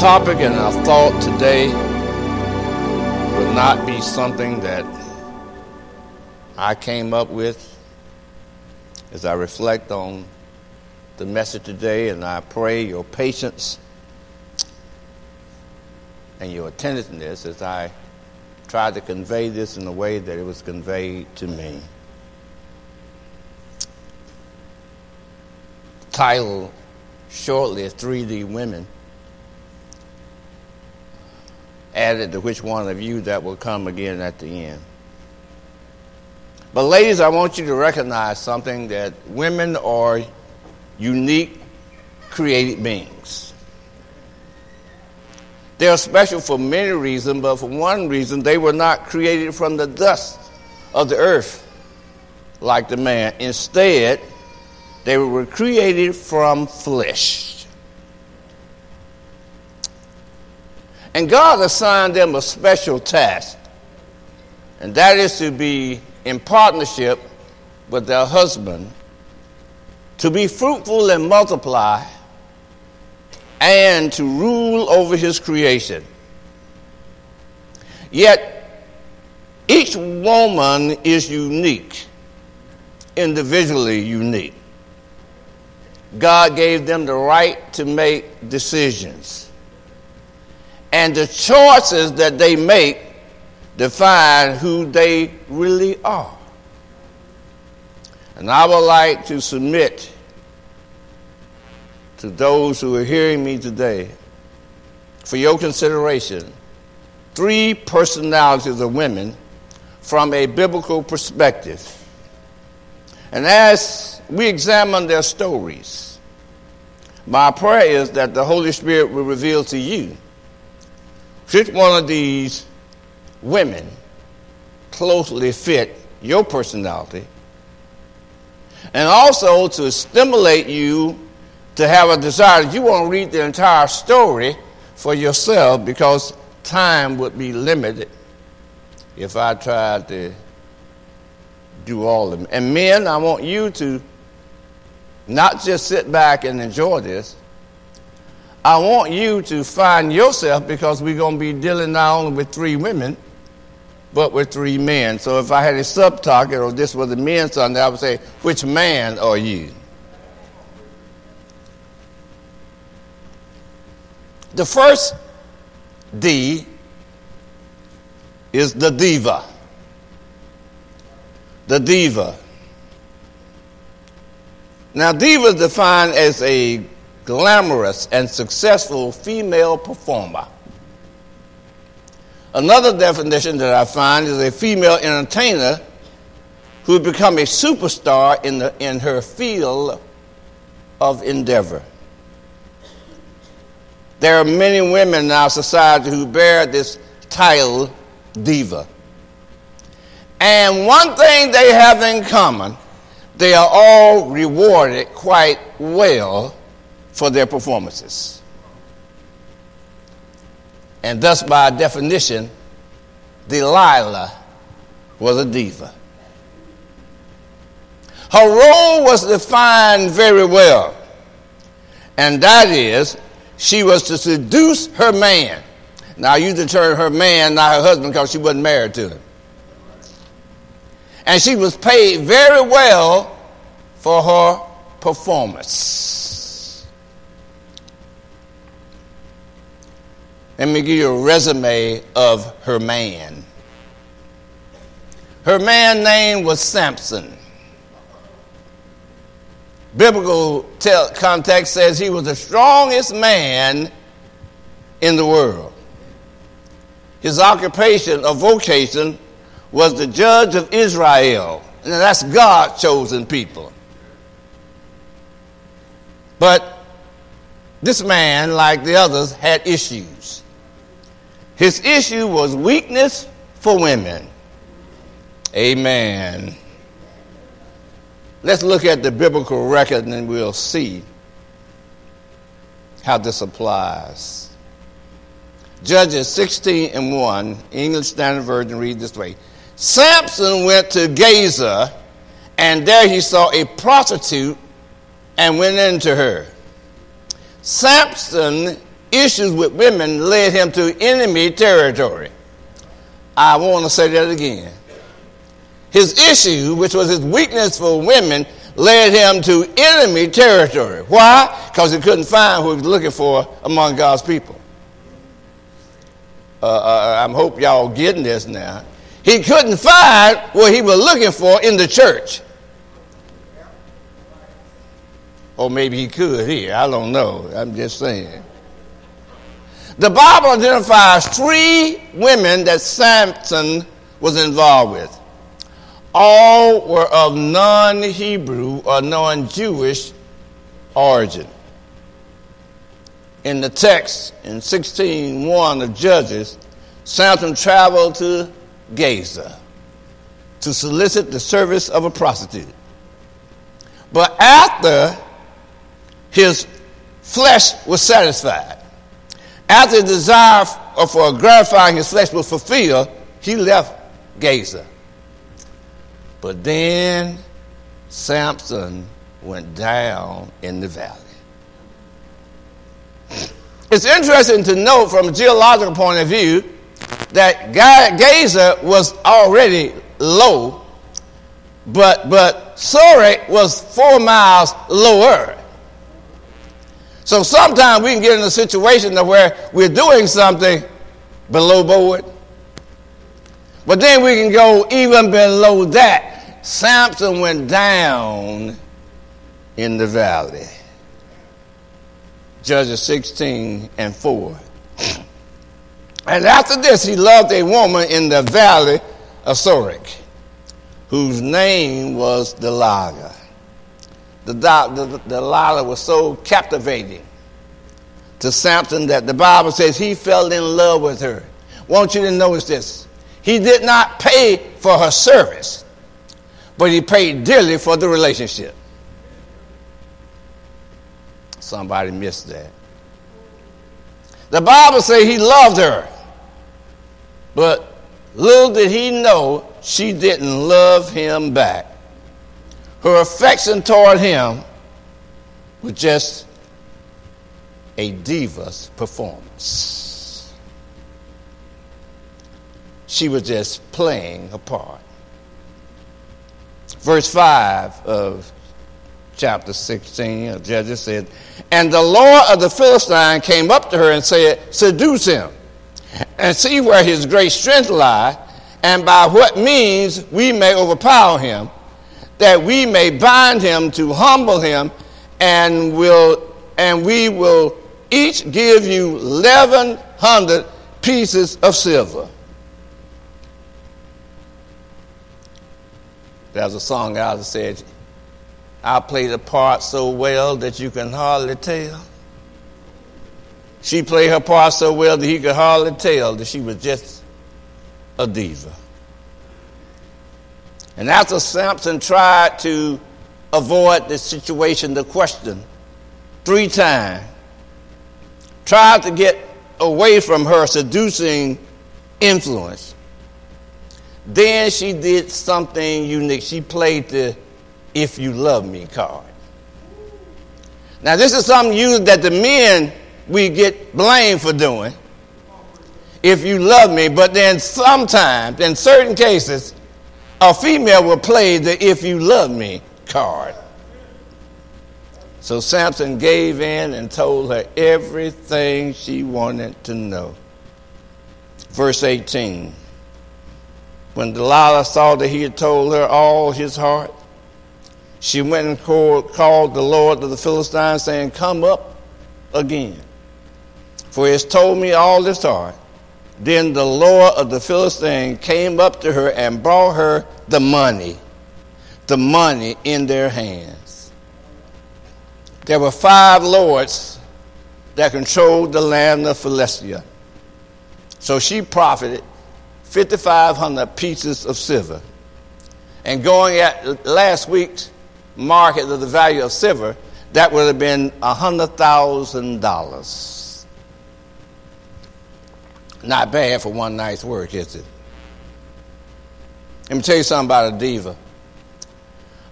Topic and a thought today would not be something that I came up with as I reflect on the message today, and I pray your patience and your attentiveness as I try to convey this in a way that it was conveyed to me. Title shortly is 3D Women added to which one of you that will come again at the end. But, ladies, I want you to recognize something that women are unique, created beings. They are special for many reasons, but for one reason, they were not created from the dust of the earth like the man. Instead, they were created from flesh. And God assigned them a special task, and that is to be in partnership with their husband to be fruitful and multiply and to rule over his creation. Yet, each woman is unique, individually unique. God gave them the right to make decisions and the choices that they make define who they really are. And I would like to submit to those who are hearing me today for your consideration three personalities of women from a biblical perspective. And as we examine their stories, my prayer is that the Holy Spirit will reveal to you which one of these women closely fit your personality? And also to stimulate you to have a desire you want to read the entire story for yourself because time would be limited if I tried to do all of them. And men, I want you to not just sit back and enjoy this, I want you to find yourself because we're going to be dealing not only with three women, but with three men. So if I had a subtopic or this was a men's Sunday, I would say, which man are you? The first D is the diva. The diva. Now, diva is defined as a glamorous, and successful female performer. Another definition that I find is a female entertainer who become a superstar in, the, in her field of endeavor. There are many women in our society who bear this title, diva. And one thing they have in common, they are all rewarded quite well for their performances. And thus, by definition, Delilah was a diva. Her role was defined very well, and that is, she was to seduce her man. Now, you determine her man, not her husband, because she wasn't married to him. And she was paid very well for her performance. Let me give you a resume of her man. Her man name was Samson. Biblical context says he was the strongest man in the world. His occupation or vocation was the judge of Israel. And that's God chosen people. But this man, like the others, had issues. His issue was weakness for women. Amen. Let's look at the biblical record and we'll see how this applies. Judges 16 and 1, English Standard Version read this way Samson went to Gaza, and there he saw a prostitute and went into her. Samson issues with women led him to enemy territory. I want to say that again. His issue, which was his weakness for women, led him to enemy territory. Why? Because he couldn't find who he was looking for among God's people. Uh, uh, I hope y'all getting this now. He couldn't find what he was looking for in the church. Or maybe he could here. I don't know. I'm just saying. The Bible identifies three women that Samson was involved with. All were of non Hebrew or non Jewish origin. In the text in 16:1 of Judges, Samson traveled to Gaza to solicit the service of a prostitute. But after his flesh was satisfied, after the desire uh, for gratifying his flesh was fulfilled, he left Gaza. But then Samson went down in the valley. It's interesting to note from a geological point of view that Gaza was already low, but, but Sorek was four miles lower. So sometimes we can get in a situation to where we're doing something below board, but then we can go even below that. Samson went down in the valley. Judges 16 and 4. And after this, he loved a woman in the valley of Sorek, whose name was Delilah. The, the, Delilah was so captivating to Samson that the Bible says he fell in love with her. Want you to notice this. He did not pay for her service, but he paid dearly for the relationship. Somebody missed that. The Bible says he loved her, but little did he know she didn't love him back. Her affection toward him was just a diva's performance. She was just playing a part. Verse 5 of chapter 16 of Judges said, And the Lord of the Philistine came up to her and said, Seduce him, and see where his great strength lie, and by what means we may overpower him, that we may bind him to humble him, and will and we will each give you eleven hundred pieces of silver. There's a song out that said, I played the part so well that you can hardly tell. She played her part so well that he could hardly tell that she was just a diva. And after Samson tried to avoid the situation, the question, three times, tried to get away from her seducing influence, then she did something unique. She played the if you love me card. Now, this is something used that the men we get blamed for doing. If you love me, but then sometimes, in certain cases, a female will play the if you love me card. So Samson gave in and told her everything she wanted to know. Verse 18 When Delilah saw that he had told her all his heart, she went and called, called the Lord of the Philistines, saying, Come up again. For he has told me all his heart. Then the Lord of the Philistines came up to her and brought her the money, the money in their hands. There were five lords that controlled the land of Philistia. So she profited 5,500 pieces of silver. And going at last week's market of the value of silver, that would have been $100,000. Not bad for one night's work, is it? Let me tell you something about a diva.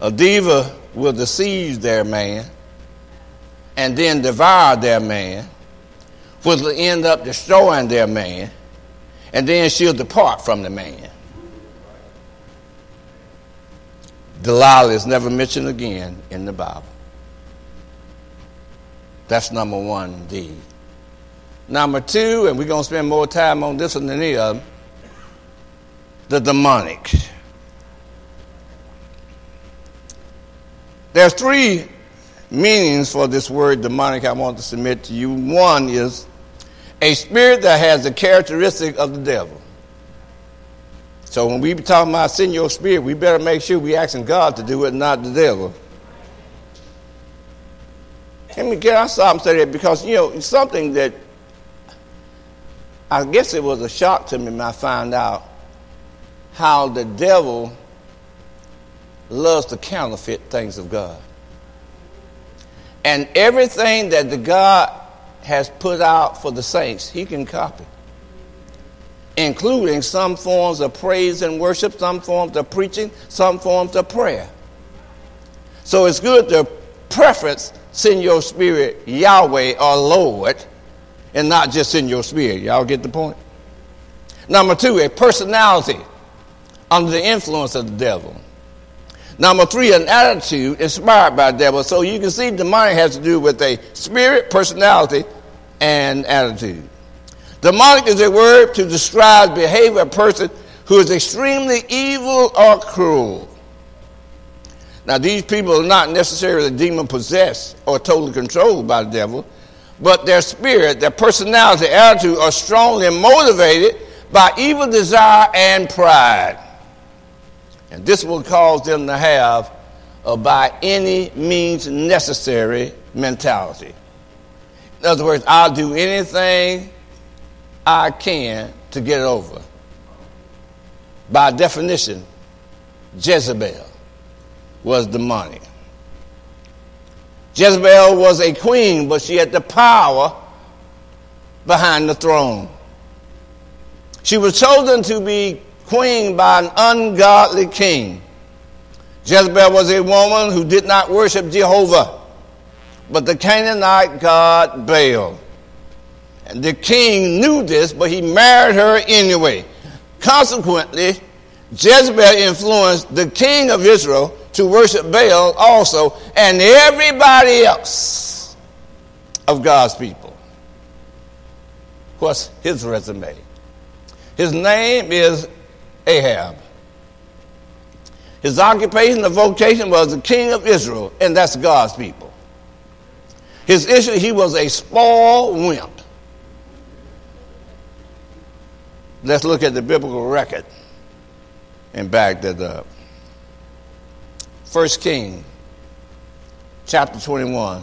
A diva will deceive their man and then devour their man, which will end up destroying their man, and then she'll depart from the man. Delilah is never mentioned again in the Bible. That's number one D. Number two, and we're going to spend more time on this one than any of them, the demonic. There's three meanings for this word demonic I want to submit to you. One is a spirit that has the characteristic of the devil. So when we be talking about send your spirit, we better make sure we asking God to do it, not the devil. Let me get stop and say that because you know it's something that I guess it was a shock to me when I found out how the devil loves to counterfeit things of God. And everything that the God has put out for the saints, he can copy. Including some forms of praise and worship, some forms of preaching, some forms of prayer. So it's good to preference send your spirit Yahweh or Lord and not just in your spirit. Y'all get the point? Number two, a personality under the influence of the devil. Number three, an attitude inspired by the devil. So you can see demonic has to do with a spirit, personality, and attitude. Demonic is a word to describe behavior of a person who is extremely evil or cruel. Now, these people are not necessarily demon possessed or totally controlled by the devil, but their spirit, their personality, attitude are strongly motivated by evil desire and pride. And this will cause them to have a by any means necessary mentality. In other words, I'll do anything I can to get over. By definition, Jezebel was demonic. Jezebel was a queen, but she had the power behind the throne. She was chosen to be queen by an ungodly king. Jezebel was a woman who did not worship Jehovah, but the Canaanite god Baal. And the king knew this, but he married her anyway. Consequently, Jezebel influenced the king of Israel to worship Baal also, and everybody else of God's people. What's his resume? His name is Ahab. His occupation, the vocation was the king of Israel, and that's God's people. His issue, he was a spoiled wimp. Let's look at the biblical record and back that up. First King, chapter 21,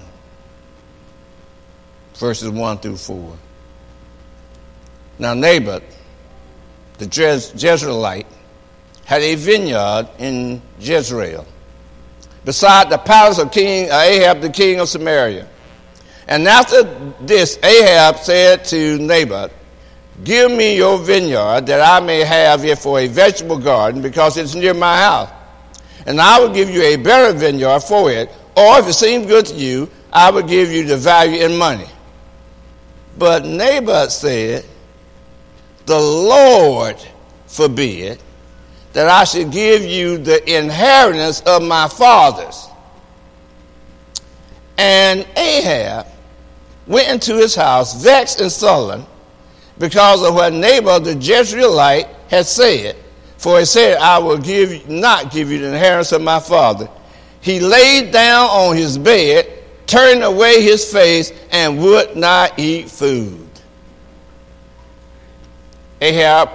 verses 1 through 4. Now, Naboth, the Jezreelite, had a vineyard in Jezreel, beside the palace of King uh, Ahab, the king of Samaria. And after this, Ahab said to Naboth, Give me your vineyard that I may have it for a vegetable garden because it's near my house. And I will give you a better vineyard for it, or if it seems good to you, I will give you the value in money. But Naboth said, The Lord forbid that I should give you the inheritance of my fathers. And Ahab went into his house, vexed and sullen, because of what Naboth the Jezreelite had said. For he said, I will give not give you the inheritance of my father. He laid down on his bed, turned away his face, and would not eat food. Ahab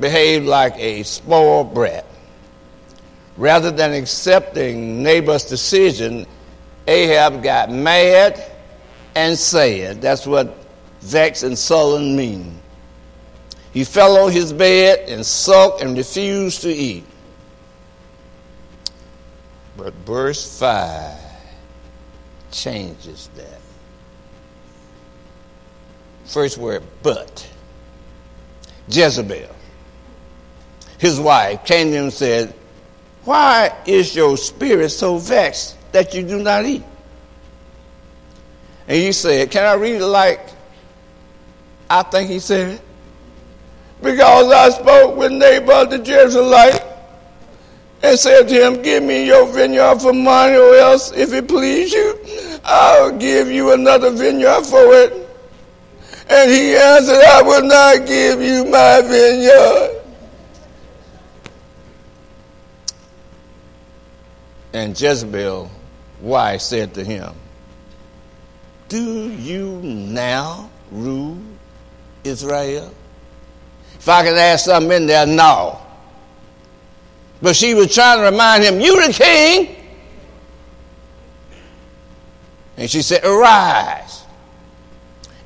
behaved like a spoiled brat. Rather than accepting Naboth's decision, Ahab got mad and said, that's what vex and sullen mean. He fell on his bed and sulked and refused to eat. But verse 5 changes that. First word, but. Jezebel, his wife, came to him and said, Why is your spirit so vexed that you do not eat? And he said, Can I read it like I think he said? Because I spoke with Naboth the Jezreelite and said to him, Give me your vineyard for money, or else, if it please you, I'll give you another vineyard for it. And he answered, I will not give you my vineyard. And Jezebel, why, said to him, Do you now rule Israel? If I could add something in there, no. But she was trying to remind him, You the king. And she said, Arise,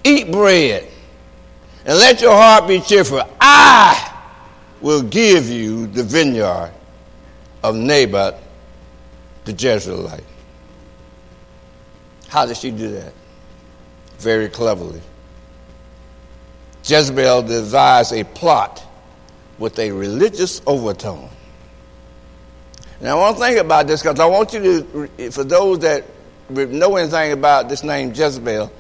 eat bread, and let your heart be cheerful. I will give you the vineyard of Naboth the Jezreelite. How did she do that? Very cleverly. Jezebel devised a plot with a religious overtone. Now, I want to think about this because I want you to, for those that know anything about this name Jezebel,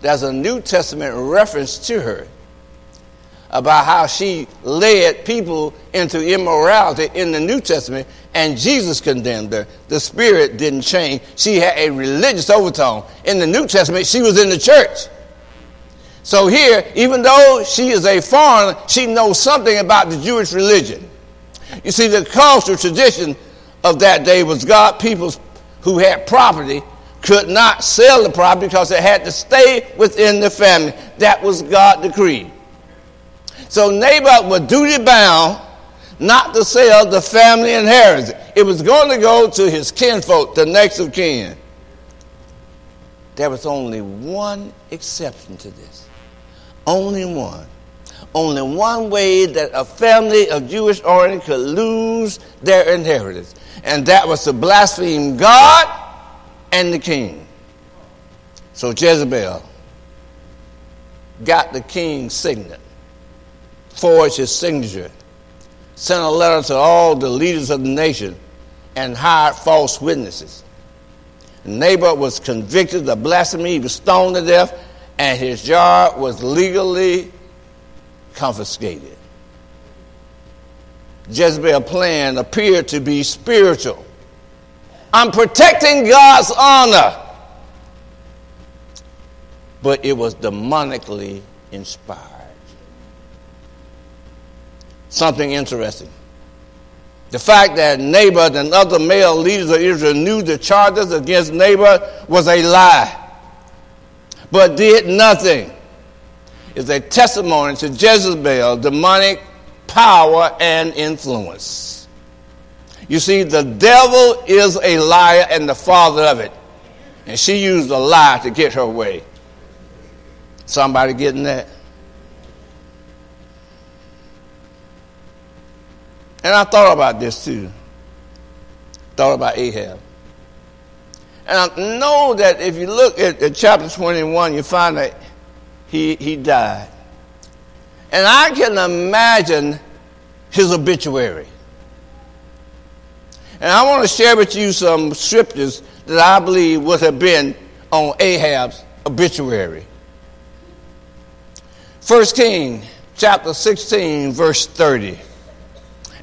there's a New Testament reference to her about how she led people into immorality in the New Testament, and Jesus condemned her. The spirit didn't change. She had a religious overtone. In the New Testament, she was in the church. So here, even though she is a foreigner, she knows something about the Jewish religion. You see, the cultural tradition of that day was God people who had property could not sell the property because it had to stay within the family. That was God decreed. So Naboth was duty bound not to sell the family inheritance. It was going to go to his kinfolk, the next of kin. There was only one exception to this. Only one. Only one way that a family of Jewish origin could lose their inheritance, and that was to blaspheme God and the king. So Jezebel got the king's signet, forged his signature, sent a letter to all the leaders of the nation, and hired false witnesses. Naboth was convicted of blasphemy, he was stoned to death, and his jar was legally confiscated. Jezebel's plan appeared to be spiritual. I'm protecting God's honor. But it was demonically inspired. Something interesting. The fact that Naboth and other male leaders of Israel knew the charges against Naboth was a lie but did nothing is a testimony to Jezebel, demonic power and influence. You see, the devil is a liar and the father of it. And she used a lie to get her way. Somebody getting that? And I thought about this too. Thought about Ahab. And I know that if you look at, at chapter 21, you find that he, he died. And I can imagine his obituary. And I want to share with you some scriptures that I believe would have been on Ahab's obituary. First King chapter 16, verse 30.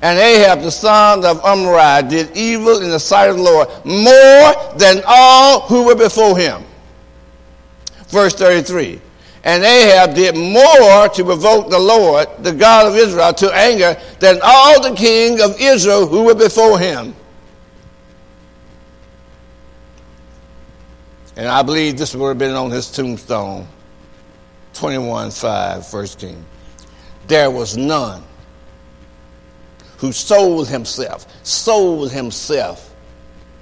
And Ahab, the son of Omri, did evil in the sight of the Lord more than all who were before him. Verse 33. And Ahab did more to provoke the Lord, the God of Israel, to anger than all the king of Israel who were before him. And I believe this would have been on his tombstone. 21 5, First King. There was none who sold himself, sold himself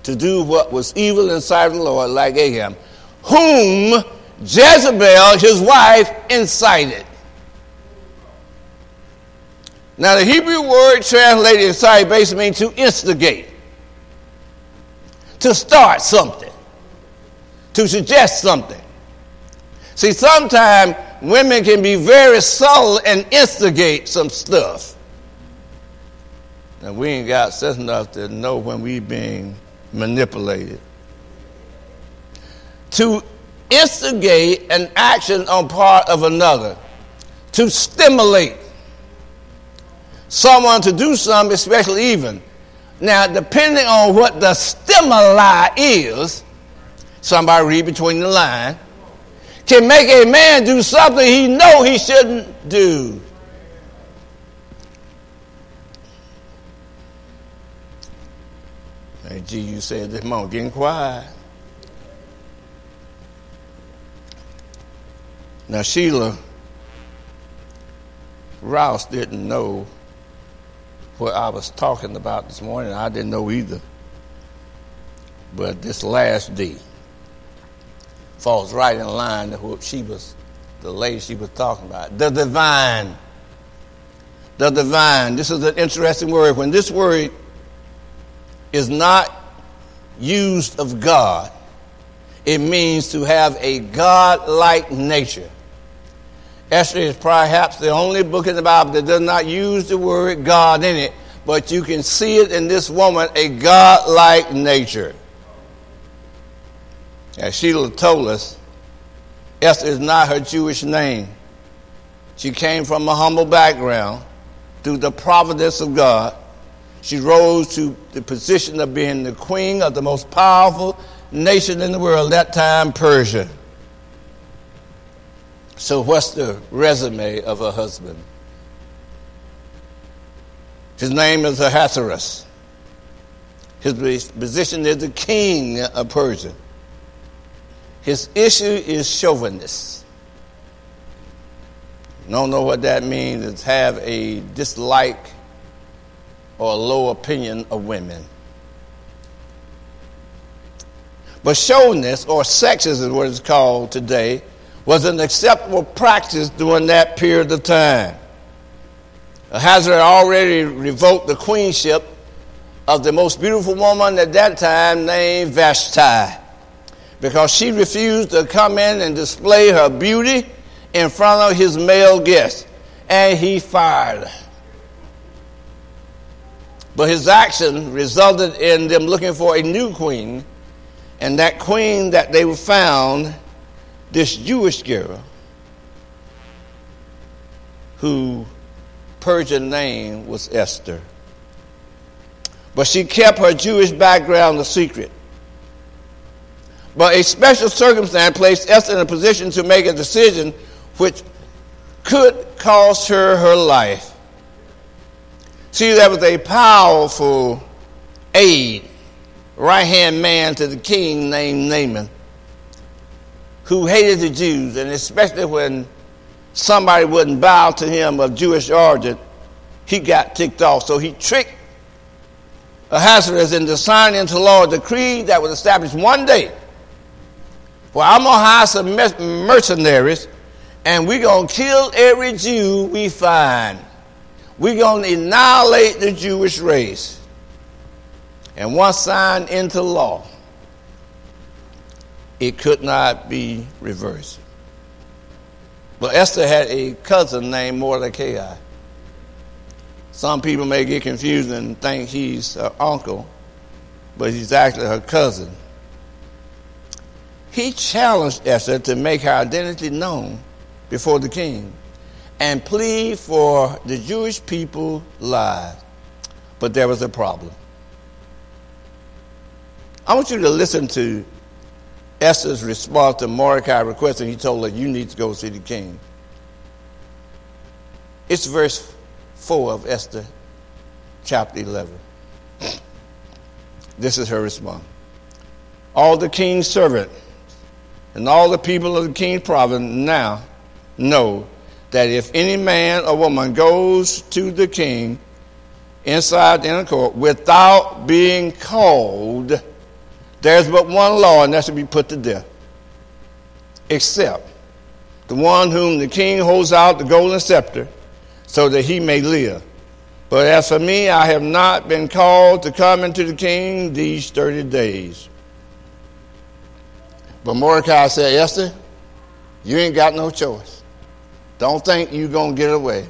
to do what was evil inside the Lord, like Ahab, whom Jezebel, his wife, incited. Now, the Hebrew word translated incite basically means to instigate, to start something, to suggest something. See, sometimes women can be very subtle and instigate some stuff. And we ain't got sense enough to know when we being manipulated. To instigate an action on part of another, to stimulate someone to do something, especially even. Now, depending on what the stimuli is, somebody read between the lines, can make a man do something he know he shouldn't do. G, you said this moment, getting quiet. Now, Sheila Rouse didn't know what I was talking about this morning. I didn't know either. But this last D falls right in line to what she was, the lady she was talking about. The divine. The divine. This is an interesting word. When this word is not used of God, it means to have a God like nature. Esther is perhaps the only book in the Bible that does not use the word God in it, but you can see it in this woman, a God like nature. As Sheila told us, Esther is not her Jewish name. She came from a humble background. Through the providence of God, she rose to the position of being the queen of the most powerful nation in the world, that time Persia. So, what's the resume of her husband? His name is Ahasuerus. His position is the king of Persia. His issue is chauvinist. Don't know what that means, It's have a dislike or a low opinion of women. But chauvinist, or sexism is what it's called today, was an acceptable practice during that period of time. Ahasuerus already revoked the queenship of the most beautiful woman at that time named Vashti because she refused to come in and display her beauty in front of his male guests, and he fired her. But his action resulted in them looking for a new queen, and that queen that they found this Jewish girl who Persian name was Esther. But she kept her Jewish background a secret. But a special circumstance placed Esther in a position to make a decision which could cost her her life. See, that was a powerful aide, right hand man to the king named Naaman who hated the Jews, and especially when somebody wouldn't bow to him of Jewish origin, he got ticked off. So he tricked Ahasuerus into signing into law a decree that was established one day. Well, I'm going to hire some mercenaries, and we're going to kill every Jew we find. We're going to annihilate the Jewish race. And once signed into law, it could not be reversed. But Esther had a cousin named Mordecai. Some people may get confused and think he's her uncle, but he's actually her cousin. He challenged Esther to make her identity known before the king and plead for the Jewish people lives. But there was a problem. I want you to listen to Esther's response to Mordecai requesting, he told her, You need to go see the king. It's verse 4 of Esther chapter 11. This is her response. All the king's servants and all the people of the king's province now know that if any man or woman goes to the king inside the inner court without being called, there's but one law, and that should be put to death. except the one whom the king holds out the golden scepter so that he may live. But as for me, I have not been called to come into the king these 30 days. But Mordecai said, Esther, you ain't got no choice. Don't think you're going to get away.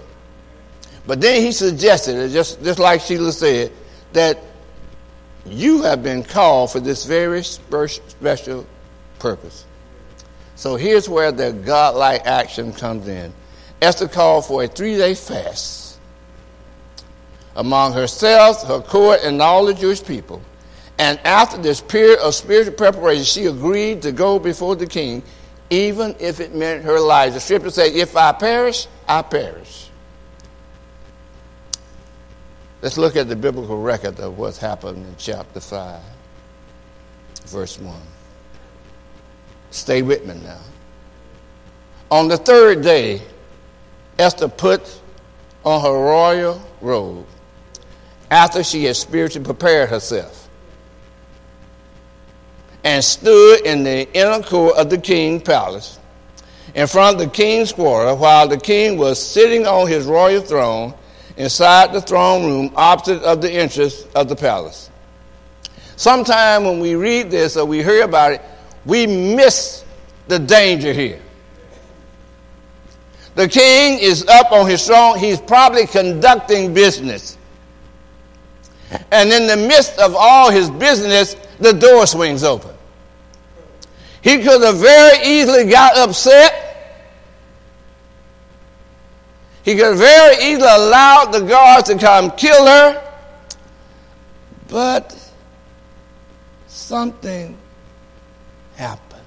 But then he suggested, just, just like Sheila said, that you have been called for this very special purpose. So here's where the godlike action comes in. Esther called for a three day fast among herself, her court, and all the Jewish people. And after this period of spiritual preparation, she agreed to go before the king, even if it meant her life. The scripture says, If I perish, I perish. Let's look at the biblical record of what's happened in chapter 5, verse 1. Stay with me now. On the third day, Esther put on her royal robe after she had spiritually prepared herself and stood in the inner court of the king's palace in front of the king's quarter while the king was sitting on his royal throne inside the throne room opposite of the entrance of the palace. Sometime when we read this or we hear about it, we miss the danger here. The king is up on his throne. He's probably conducting business. And in the midst of all his business, the door swings open. He could have very easily got upset. He could have very easily allowed the guards to come kill her. But something happened.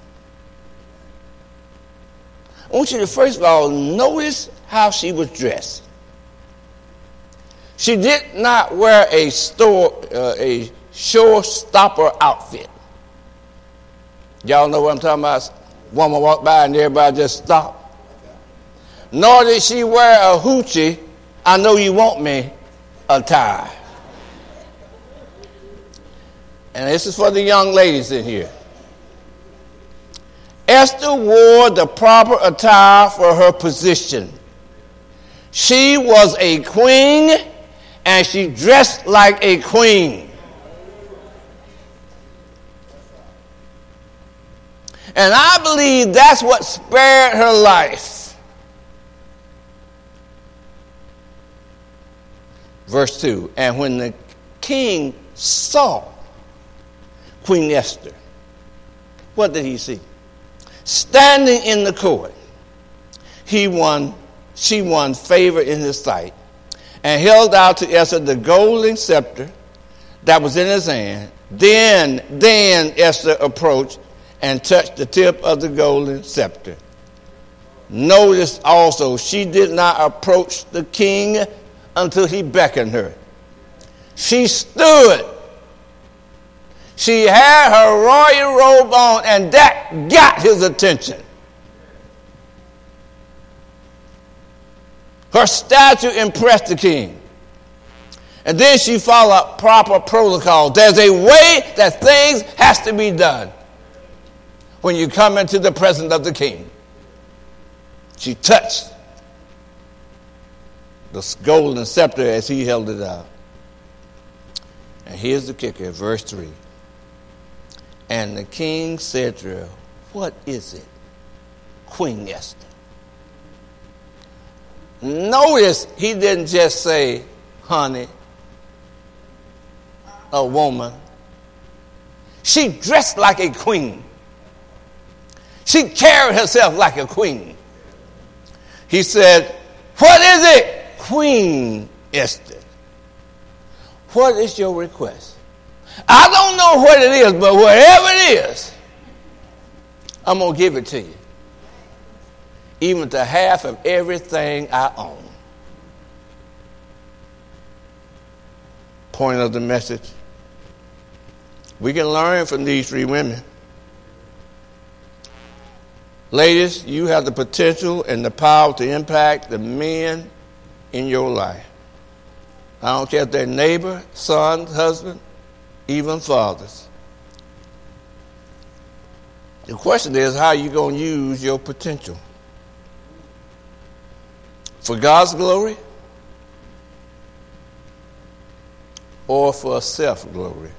I want you to first of all notice how she was dressed. She did not wear a store, uh, a showstopper outfit. Y'all know what I'm talking about? Woman walked by and everybody just stopped. Nor did she wear a hoochie, I know you want me, attire. And this is for the young ladies in here. Esther wore the proper attire for her position. She was a queen and she dressed like a queen. And I believe that's what spared her life. Verse 2 And when the king saw Queen Esther, what did he see? Standing in the court, he won, she won favor in his sight and held out to Esther the golden scepter that was in his hand. Then, then Esther approached and touched the tip of the golden scepter. Notice also, she did not approach the king until he beckoned her. She stood. She had her royal robe on, and that got his attention. Her statue impressed the king. And then she followed proper protocol. There's a way that things has to be done when you come into the presence of the king. She touched the golden scepter as he held it out. And here's the kicker, verse 3. And the king said to her, What is it, Queen Esther? Notice he didn't just say, honey, a woman. She dressed like a queen. She carried herself like a queen. He said, What is it, Queen Esther? What is your request? I don't know what it is, but whatever it is, I'm going to give it to you even to half of everything I own. Point of the message. We can learn from these three women. Ladies, you have the potential and the power to impact the men in your life. I don't care if they're neighbor, son, husband, even fathers. The question is how you going to use your potential? For God's glory or for self glory?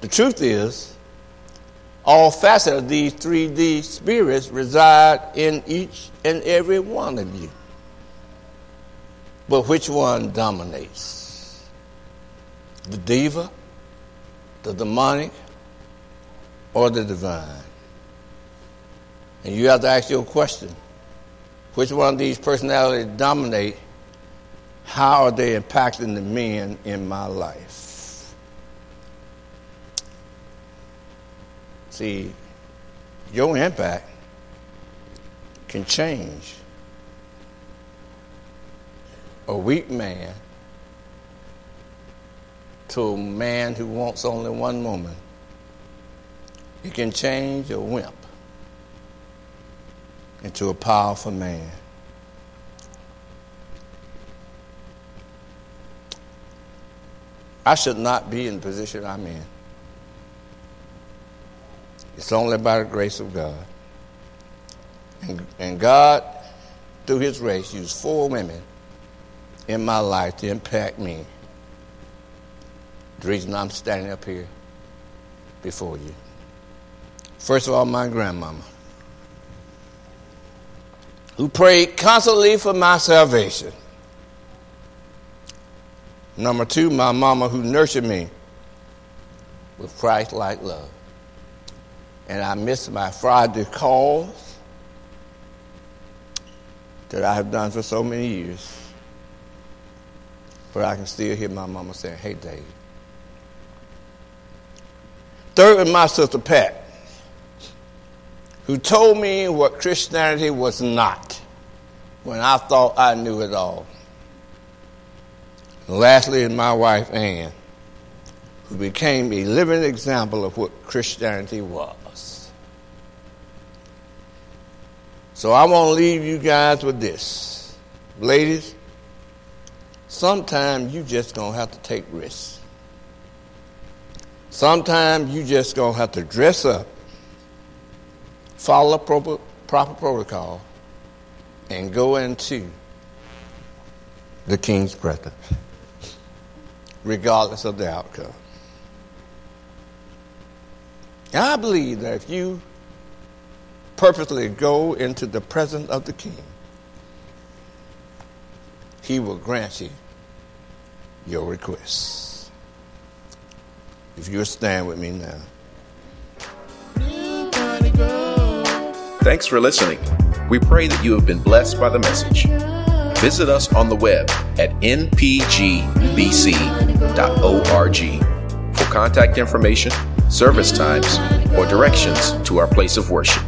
The truth is, all facets of these 3D spirits reside in each and every one of you. But which one dominates? The diva, the demonic, or the divine? And you have to ask your question. Which one of these personalities dominate? How are they impacting the men in my life? See, your impact can change a weak man to a man who wants only one woman. It can change a wimp into a powerful man. I should not be in the position I'm in. It's only by the grace of God. And, and God, through His grace, used four women in my life to impact me. The reason I'm standing up here before you. First of all, my grandmama, who prayed constantly for my salvation. Number two, my mama, who nurtured me with Christ like love. And I miss my Friday calls that I have done for so many years. But I can still hear my mama saying, Hey, Dave. Third, my sister Pat who told me what Christianity was not when I thought I knew it all. And lastly, my wife Ann, who became a living example of what Christianity was. So I want to leave you guys with this. Ladies, sometimes you just going to have to take risks. Sometimes you just going to have to dress up follow proper, proper protocol, and go into the king's presence, regardless of the outcome. I believe that if you purposely go into the presence of the king, he will grant you your requests. If you'll stand with me now. Thanks for listening. We pray that you have been blessed by the message. Visit us on the web at npgbc.org for contact information, service times, or directions to our place of worship.